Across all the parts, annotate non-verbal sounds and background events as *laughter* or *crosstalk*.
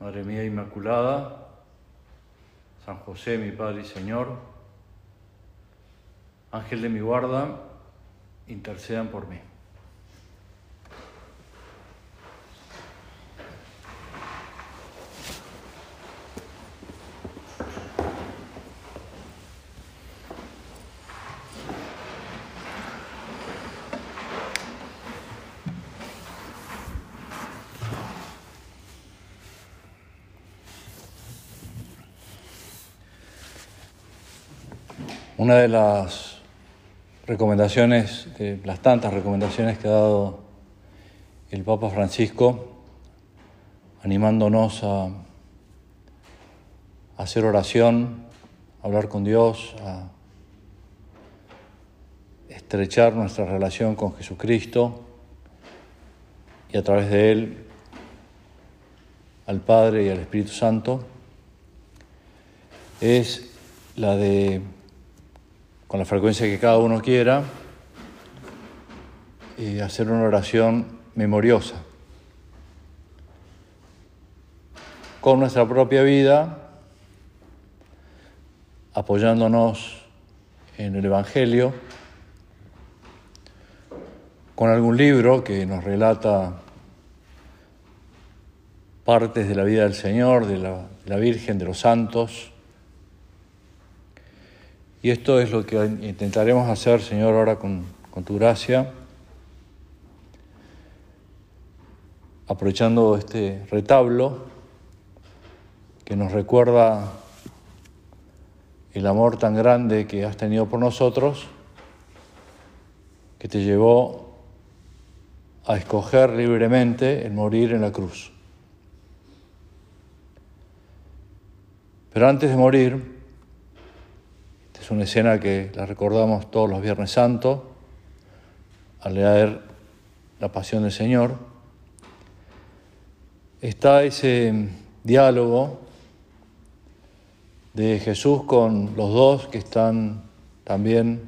Madre mía Inmaculada, San José, mi Padre y Señor, Ángel de mi guarda, intercedan por mí. Una de las recomendaciones, las tantas recomendaciones que ha dado el Papa Francisco, animándonos a, hacer oración, a hablar con Dios, a estrechar nuestra relación con Jesucristo y a través de Él al Padre y al Espíritu Santo, es la de con la frecuencia que cada uno quiera, y hacer una oración memoriosa. Con nuestra propia vida, apoyándonos en el Evangelio, con algún libro que nos relata partes de la vida del Señor, de la, de la Virgen, de los santos, y esto es lo que intentaremos hacer, Señor, ahora con, tu gracia, aprovechando este retablo que nos recuerda el amor tan grande que has tenido por nosotros, que te llevó a escoger libremente el morir en la cruz. Pero antes de morir, es una escena que la recordamos todos los Viernes Santos al leer la Pasión del Señor. Está ese diálogo de Jesús con los dos que están también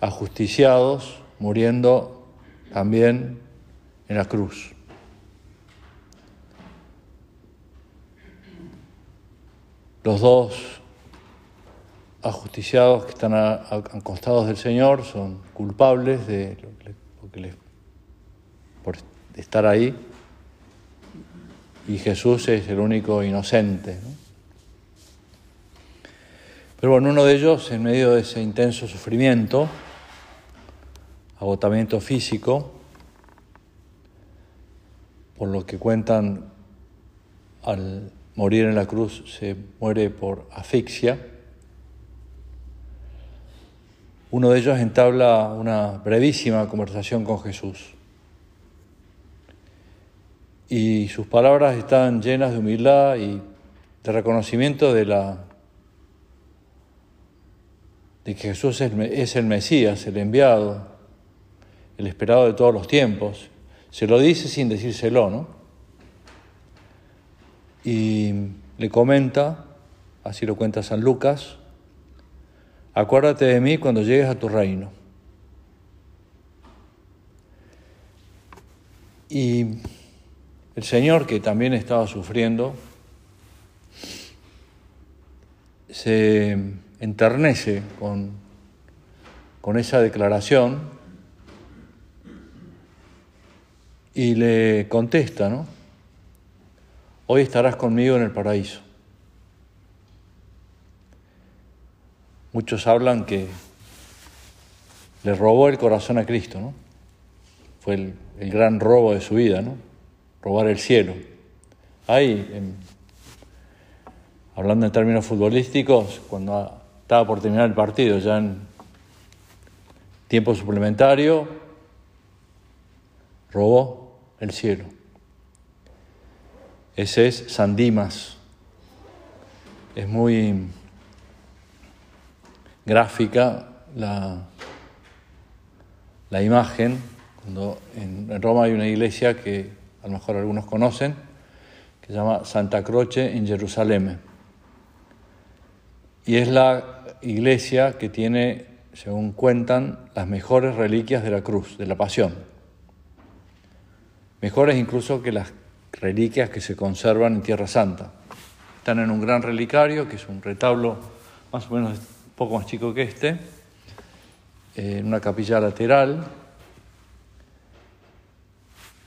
ajusticiados, muriendo también en la cruz. Los dos ajusticiados que están acostados del Señor son culpables de por estar ahí y Jesús es el único inocente. Pero bueno, uno de ellos, en medio de ese intenso sufrimiento, agotamiento físico, por lo que cuentan al morir en la cruz, se muere por asfixia, uno de ellos entabla una brevísima conversación con Jesús. Y sus palabras están llenas de humildad y de reconocimiento de la de que Jesús es el Mesías, el enviado, el esperado de todos los tiempos. Se lo dice sin decírselo, ¿no? Y le comenta, así lo cuenta San Lucas, acuérdate de mí cuando llegues a tu reino. Y el Señor, que también estaba sufriendo, se enternece con, con esa declaración y le contesta, ¿no? Hoy estarás conmigo en el paraíso. Muchos hablan que le robó el corazón a Cristo, ¿no? Fue el, gran robo de su vida, ¿no? Robar el cielo. Ahí, hablando en términos futbolísticos, cuando estaba por terminar el partido, ya en tiempo suplementario, robó el cielo. Ese es San Dimas. Es muy gráfica la, la imagen. Cuando en Roma hay una iglesia que a lo mejor algunos conocen, que se llama Santa Croce en Jerusalén. Y es la iglesia que tiene, según cuentan, las mejores reliquias de la cruz, de la pasión. Mejores incluso que las reliquias que se conservan en Tierra Santa. Están en un gran relicario, que es un retablo más o menos poco más chico que este, en una capilla lateral,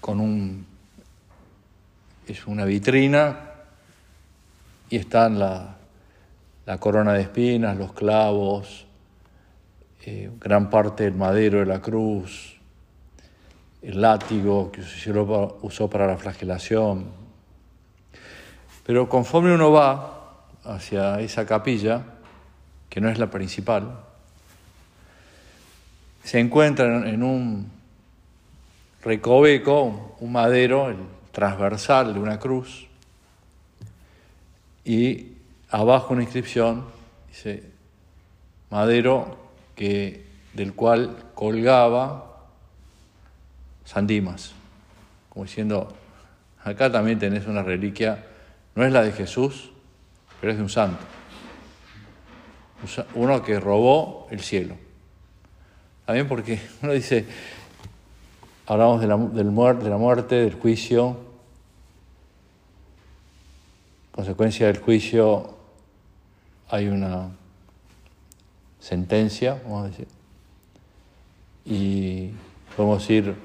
con un es una vitrina y están la, la corona de espinas, los clavos, eh, gran parte del madero de la cruz, el látigo que se usó para la flagelación. Pero conforme uno va hacia esa capilla, que no es la principal, se encuentra en un recoveco, un madero, el transversal de una cruz, y abajo una inscripción, dice, madero que, del cual colgaba San Dimas, como diciendo, acá también tenés una reliquia, no es la de Jesús, pero es de un santo, uno que robó el cielo. También porque *laughs* uno dice, hablamos de la, del de la muerte, del juicio, consecuencia del juicio hay una sentencia, vamos a decir, y podemos ir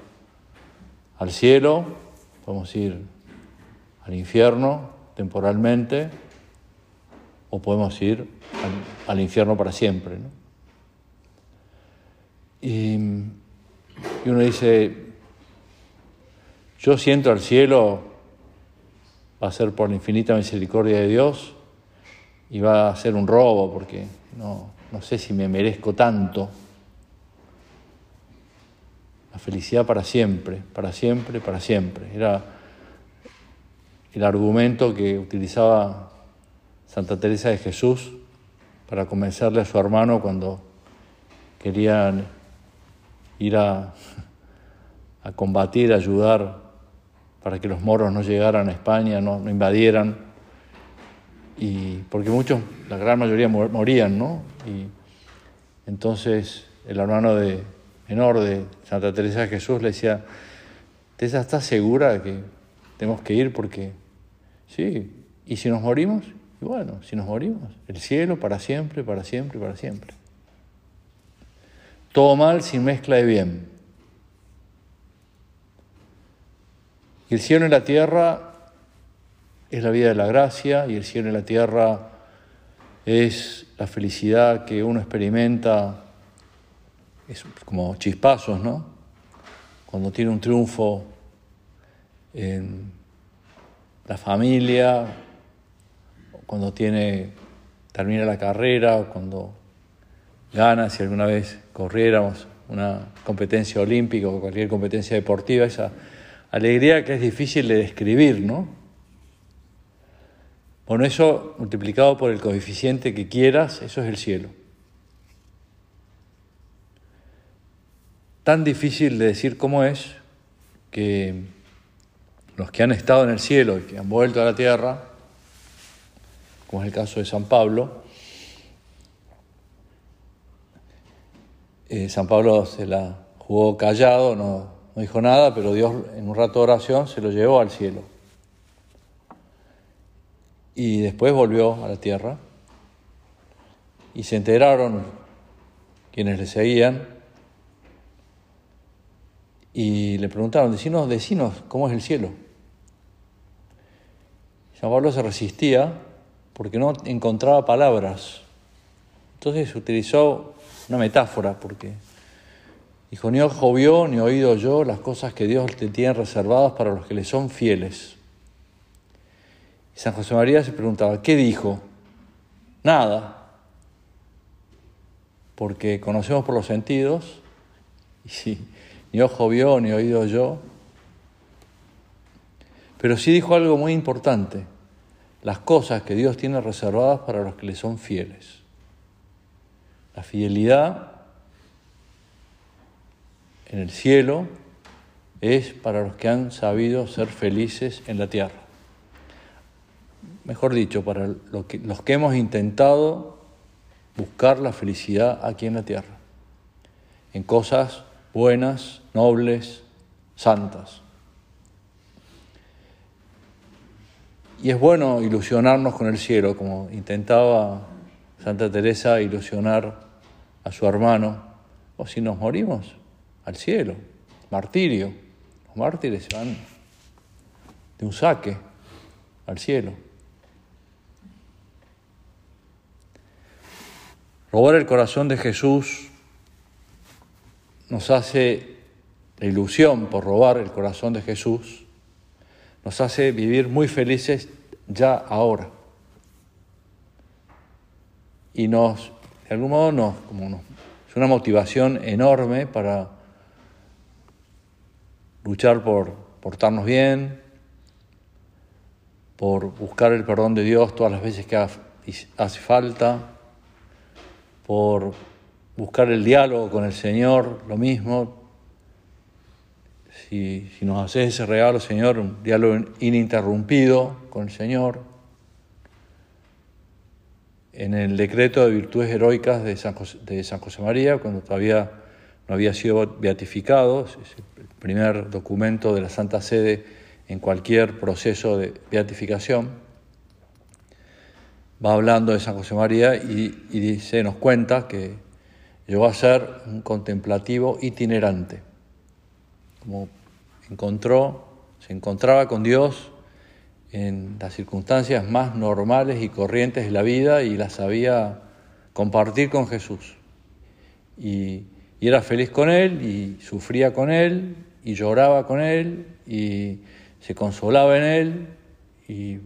al cielo, podemos ir al infierno temporalmente o podemos ir al, infierno para siempre. Y, y uno dice, yo siento al cielo, va a ser por la infinita misericordia de Dios y va a ser un robo porque no, no sé si me merezco tanto la felicidad para siempre, para siempre, para siempre. Era el argumento que utilizaba Santa Teresa de Jesús para convencerle a su hermano cuando querían ir a, a combatir, a ayudar para que los moros no llegaran a España, no, no invadieran, y porque muchos, la gran mayoría morían, ¿no? Y entonces el hermano de, menor de Santa Teresa de Jesús le decía, Teresa, ¿estás segura que tenemos que ir? Porque, sí, ¿y si nos morimos? Y bueno, si nos morimos, el cielo para siempre, para siempre, para siempre. Todo mal sin mezcla de bien. Y el cielo y la tierra es la vida de la gracia y el cielo y la tierra es la felicidad que uno experimenta es como chispazos, ¿no? Cuando tiene un triunfo en la familia, cuando tiene, termina la carrera, cuando gana, si alguna vez corriéramos una competencia olímpica o cualquier competencia deportiva, esa alegría que es difícil de describir, ¿no? Bueno, eso multiplicado por el coeficiente que quieras, eso es el cielo. tan difícil de decir cómo es que los que han estado en el cielo y que han vuelto a la tierra, como es el caso de San Pablo, eh, San Pablo se la jugó callado, no, no dijo nada, pero Dios en un rato de oración se lo llevó al cielo. Y después volvió a la tierra y se enteraron quienes le seguían y le preguntaron, decinos, decinos, ¿cómo es el cielo? San Pablo se resistía porque no encontraba palabras. Entonces utilizó una metáfora, porque dijo, ni ojo vio, ni oído yo las cosas que Dios te tiene reservadas para los que le son fieles. Y San José María se preguntaba, ¿qué dijo? Nada, porque conocemos por los sentidos, y si ni ojo vio, ni oído yo. Pero sí dijo algo muy importante, las cosas que Dios tiene reservadas para los que le son fieles. La fidelidad en el cielo es para los que han sabido ser felices en la tierra. Mejor dicho, para los que, hemos intentado buscar la felicidad aquí en la tierra, en cosas buenas, nobles, santas. Y es bueno ilusionarnos con el cielo, como intentaba Santa Teresa ilusionar a su hermano, o si nos morimos, al cielo, martirio. Los mártires van de un saque al cielo. Robar el corazón de Jesús nos hace la ilusión por robar el corazón de Jesús, nos hace vivir muy felices ya ahora. Y nos, de algún modo, nos, como es una motivación enorme para luchar por portarnos bien, por buscar el perdón de Dios todas las veces que hace falta, por buscar el diálogo con el Señor, lo mismo. Si, nos hace ese regalo, Señor, un diálogo ininterrumpido con el Señor. En el decreto de virtudes heroicas de San José, María, cuando todavía no había sido beatificado, primer documento de la Santa Sede en cualquier proceso de beatificación, va hablando de San José María y, dice, nos cuenta que llegó a ser un contemplativo itinerante, como encontró, se encontraba con Dios en las circunstancias más normales y corrientes de la vida y las sabía compartir con Jesús. Y, y era feliz con Él y sufría con Él y lloraba con él y se consolaba en él y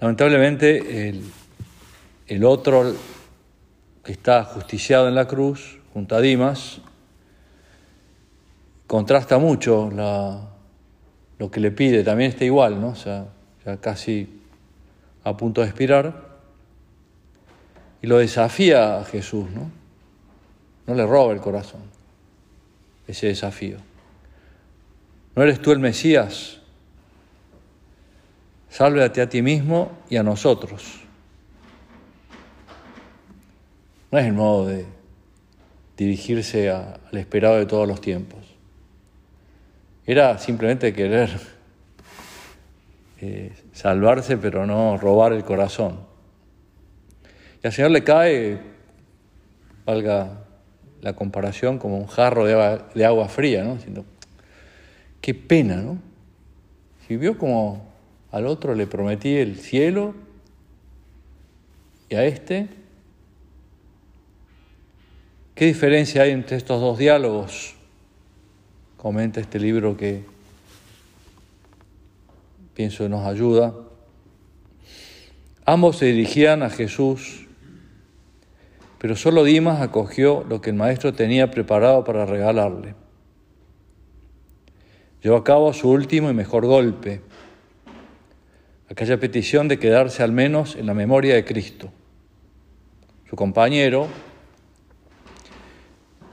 lamentablemente el, el otro que está justiciado en la cruz junto a Dimas contrasta mucho la, lo que le pide, también está igual, ¿no? O sea, ya casi a punto de expirar y lo desafía a Jesús, ¿no? No le roba el corazón ese desafío. ¿No eres tú el Mesías? Sálvate a ti mismo y a nosotros. No es el modo de dirigirse al esperado de todos los tiempos. Era simplemente querer *laughs* eh, salvarse, pero no robar el corazón. Y al Señor le cae, valga la comparación como un jarro de agua, fría, ¿no? qué pena, ¿no? Si vio como al otro le prometí el cielo y a este, ¿qué diferencia hay entre estos dos diálogos? Comenta este libro que pienso nos ayuda. Ambos se dirigían a Jesús pero solo Dimas acogió lo que el maestro tenía preparado para regalarle. Llevó a cabo su último y mejor golpe, aquella petición de quedarse al menos en la memoria de Cristo. Su compañero,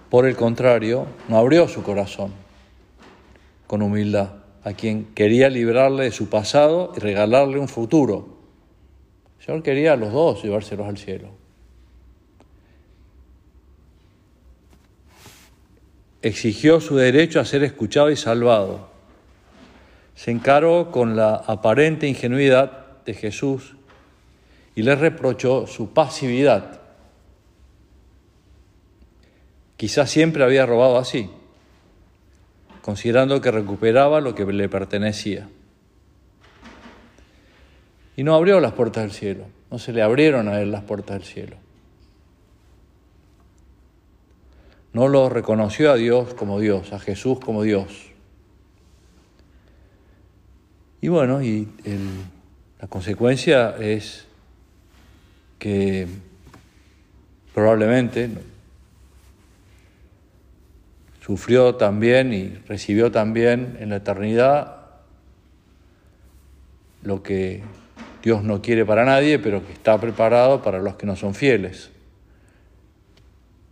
por el contrario, no abrió su corazón con humildad a quien quería librarle de su pasado y regalarle un futuro. El Señor quería a los dos llevárselos al cielo. exigió su derecho a ser escuchado y salvado. Se encaró con la aparente ingenuidad de Jesús y le reprochó su pasividad. Quizás siempre había robado así, considerando que recuperaba lo que le pertenecía. Y no abrió las puertas del cielo, no se le abrieron a él las puertas del cielo. No lo reconoció a Dios como Dios, a Jesús como Dios. Y bueno, y la consecuencia es que probablemente sufrió también y recibió también en la eternidad lo que Dios no quiere para nadie, pero que está preparado para los que no son fieles,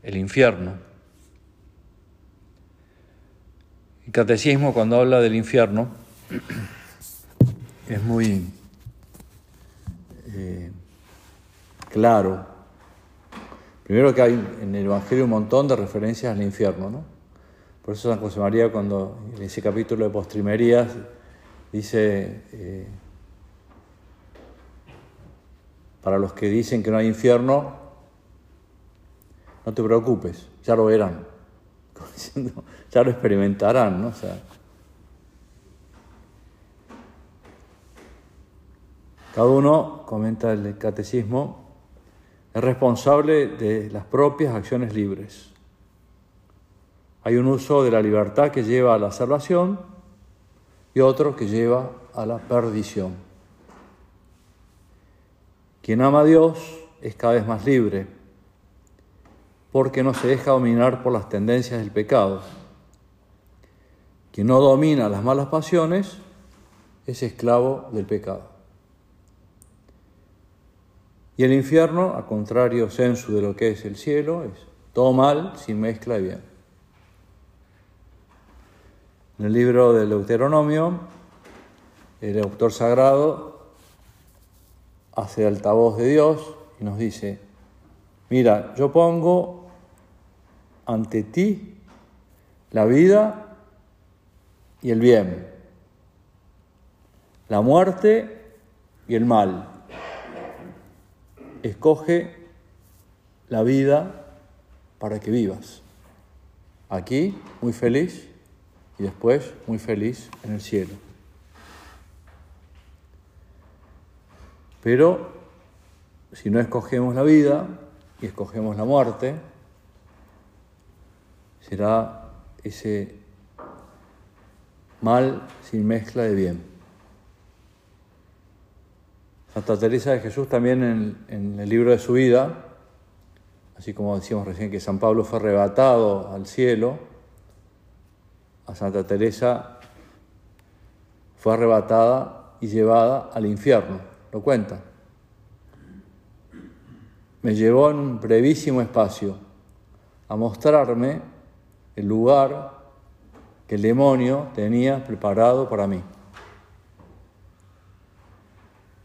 el infierno. El catecismo cuando habla del infierno es muy eh, claro. Primero que hay en el Evangelio un montón de referencias al infierno, ¿no? Por eso San José María cuando en ese capítulo de postrimerías dice, eh, para los que dicen que no hay infierno, no te preocupes, ya lo verán, *laughs* ya lo experimentarán, ¿no? cada uno, comenta el catecismo, es responsable de las propias acciones libres. Hay un uso de la libertad que lleva a la salvación y otro que lleva a la perdición. Quien ama a Dios es cada vez más libre porque no se deja dominar por las tendencias del pecado. Quien no domina las malas pasiones es esclavo del pecado. Y el infierno, a contrario sensu de lo que es el cielo, es todo mal sin mezcla de bien. En el libro del Deuteronomio, el autor sagrado hace altavoz de Dios y nos dice, mira, yo pongo ante ti la vida y el bien, la muerte y el mal. Escoge la vida para que vivas. Aquí, muy feliz, y después muy feliz en el cielo. Pero si no escogemos la vida y escogemos la muerte, será ese mal sin mezcla de bien. Santa Teresa de Jesús también en, el libro de su vida, así como decíamos recién que San Pablo fue arrebatado al cielo, a Santa Teresa fue arrebatada y llevada al infierno, lo cuenta. Me llevó en un brevísimo espacio a mostrarme el lugar que el demonio tenía preparado para mí.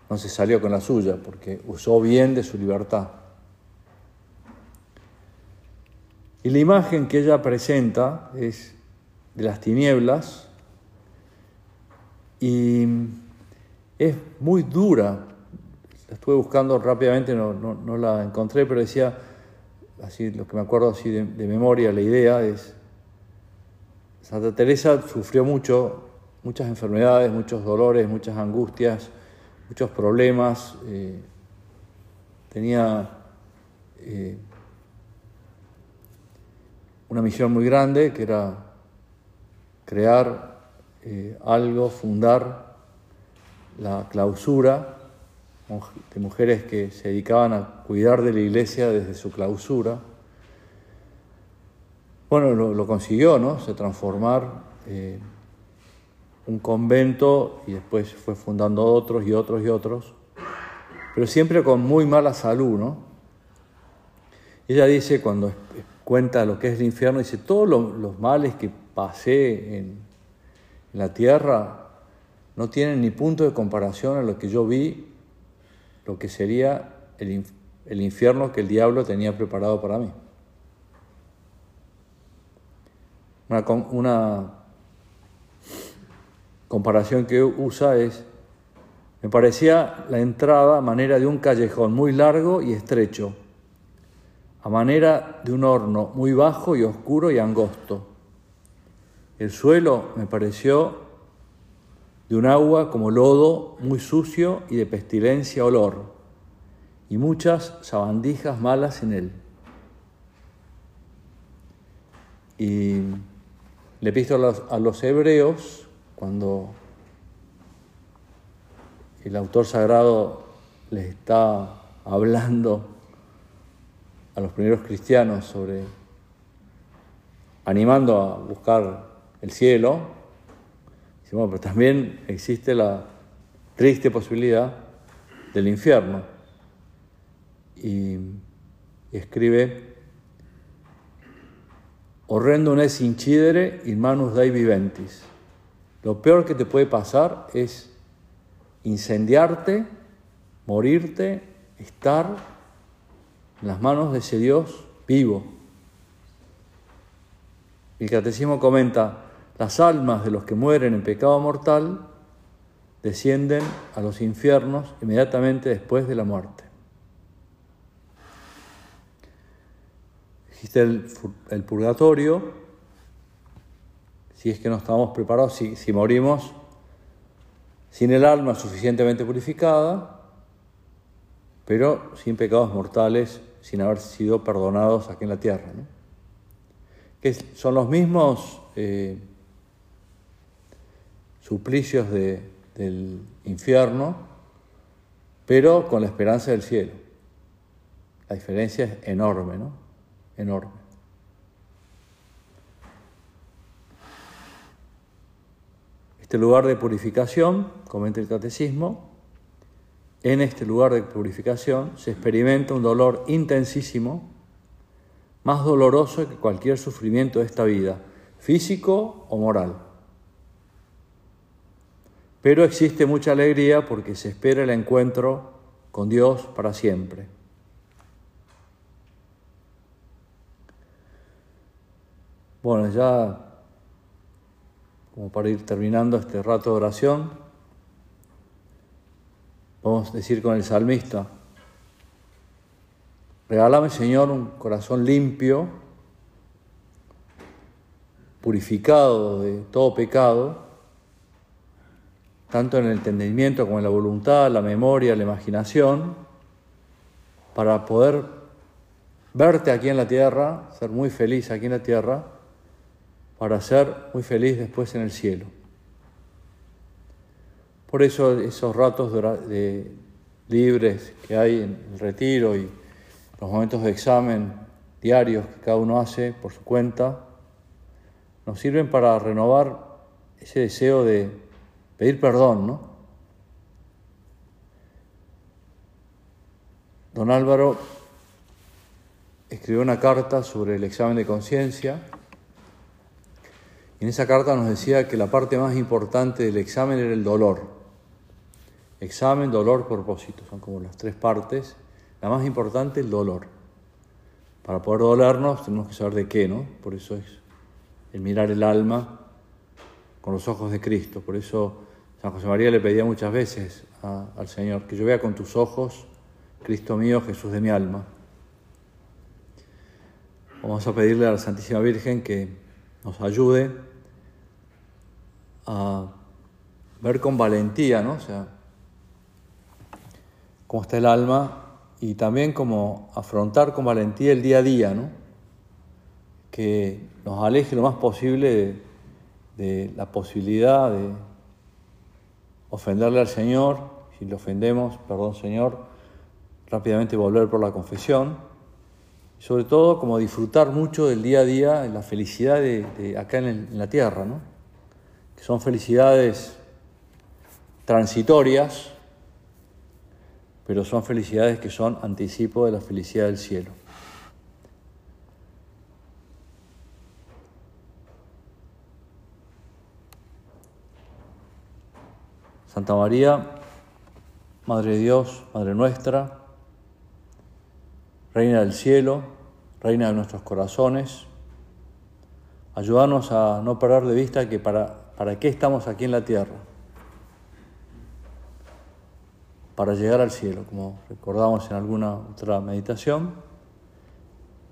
No se salió con la suya porque usó bien de su libertad. Y la imagen que ella presenta es de las tinieblas y es muy dura. La estuve buscando rápidamente, no, no, la encontré, pero decía, así lo que me acuerdo así de, memoria, la idea es, Santa Teresa sufrió mucho, muchas enfermedades, muchos dolores, muchas angustias, muchos problemas, eh, tenía eh, una misión muy grande que era crear eh, algo, fundar la clausura de mujeres que se dedicaban a cuidar de la iglesia desde su clausura. Bueno, lo, consiguió, ¿no? Se transformar eh, un convento y después fue fundando otros y otros y otros, pero siempre con muy mala salud, ¿no? Ella dice, cuando cuenta lo que es el infierno, dice, todos los males que pasé en la tierra no tienen ni punto de comparación a lo que yo vi, lo que sería el, el infierno que el diablo tenía preparado para mí. Una, una comparación que usa es, me parecía la entrada a manera de un callejón muy largo y estrecho, a manera de un horno muy bajo y oscuro y angosto el suelo me pareció de un agua como lodo, muy sucio y de pestilencia olor, y muchas sabandijas malas en él. Y le pido a a los hebreos, cuando el autor sagrado les está hablando a los primeros cristianos sobre animando a buscar el cielo, pero también existe la triste posibilidad del infierno. Y, escribe, horrendo es incidere in manus dai viventis. Lo peor que te puede pasar es incendiarte, morirte, estar en las manos de ese Dios vivo. El catecismo comenta, las almas de los que mueren en pecado mortal descienden a los infiernos inmediatamente después de la muerte. Existe el, purgatorio, si es que no estamos preparados, si, morimos sin el alma suficientemente purificada, pero sin pecados mortales, sin haber sido perdonados aquí en la tierra. Que son los mismos eh, suplicios del infierno, pero con la esperanza del cielo. La diferencia es enorme, ¿no? Enorme. Este lugar de purificación, comenta el catecismo, en este lugar de purificación se experimenta un dolor intensísimo, más doloroso que cualquier sufrimiento de esta vida, físico o moral. Pero existe mucha alegría porque se espera el encuentro con Dios para siempre. Bueno, ya como para ir terminando este rato de oración, vamos a decir con el salmista, regálame Señor un corazón limpio, purificado de todo pecado, tanto en el entendimiento como en la voluntad, la memoria, la imaginación, para poder verte aquí en la tierra, ser muy feliz aquí en la tierra, para ser muy feliz después en el cielo. Por eso esos ratos de, libres que hay en el retiro y los momentos de examen diarios que cada uno hace por su cuenta, nos sirven para renovar ese deseo de pedir perdón, ¿no? Don Álvaro escribió una carta sobre el examen de conciencia en esa carta nos decía que la parte más importante del examen era el dolor. Examen, dolor, propósito, son como las tres partes. La más importante, el dolor. Para poder dolernos tenemos que saber de qué, ¿no? Por eso es el mirar el alma con los ojos de Cristo. Por eso San José María le pedía muchas veces al Señor que yo vea con tus ojos, Cristo mío, Jesús de mi alma. Vamos a pedirle a la Santísima Virgen que nos ayude a ver con valentía, ¿no? O sea, cómo está el alma y también como afrontar con valentía el día a día, ¿no? Que nos aleje lo más posible de la posibilidad de ofenderle al Señor, si le ofendemos, perdón Señor, rápidamente volver por la confesión, sobre todo como disfrutar mucho del día a día, la felicidad de, acá en, en, la tierra, ¿no? que son felicidades transitorias, pero son felicidades que son anticipo de la felicidad del cielo. Santa María, Madre de Dios, Madre nuestra, Reina del cielo, Reina de nuestros corazones, ayúdanos a no perder de vista que para, para qué estamos aquí en la tierra, para llegar al cielo, como recordamos en alguna otra meditación.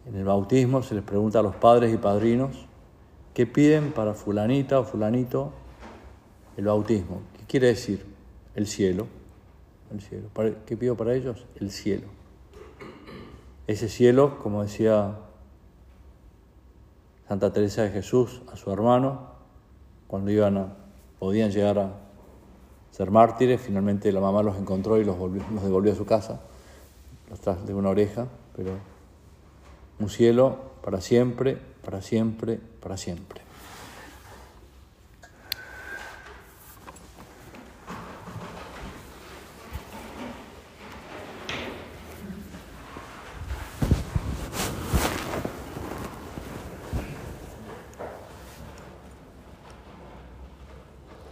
En el bautismo se les pregunta a los padres y padrinos qué piden para fulanita o fulanito el bautismo. Quiere decir el cielo. El cielo. ¿Qué pido para ellos? El cielo. Ese cielo, como decía Santa Teresa de Jesús a su hermano, cuando iban a, podían llegar a ser mártires, finalmente la mamá los encontró y los, los devolvió a su casa, los trajo de una oreja, pero un cielo para siempre, para siempre, para siempre.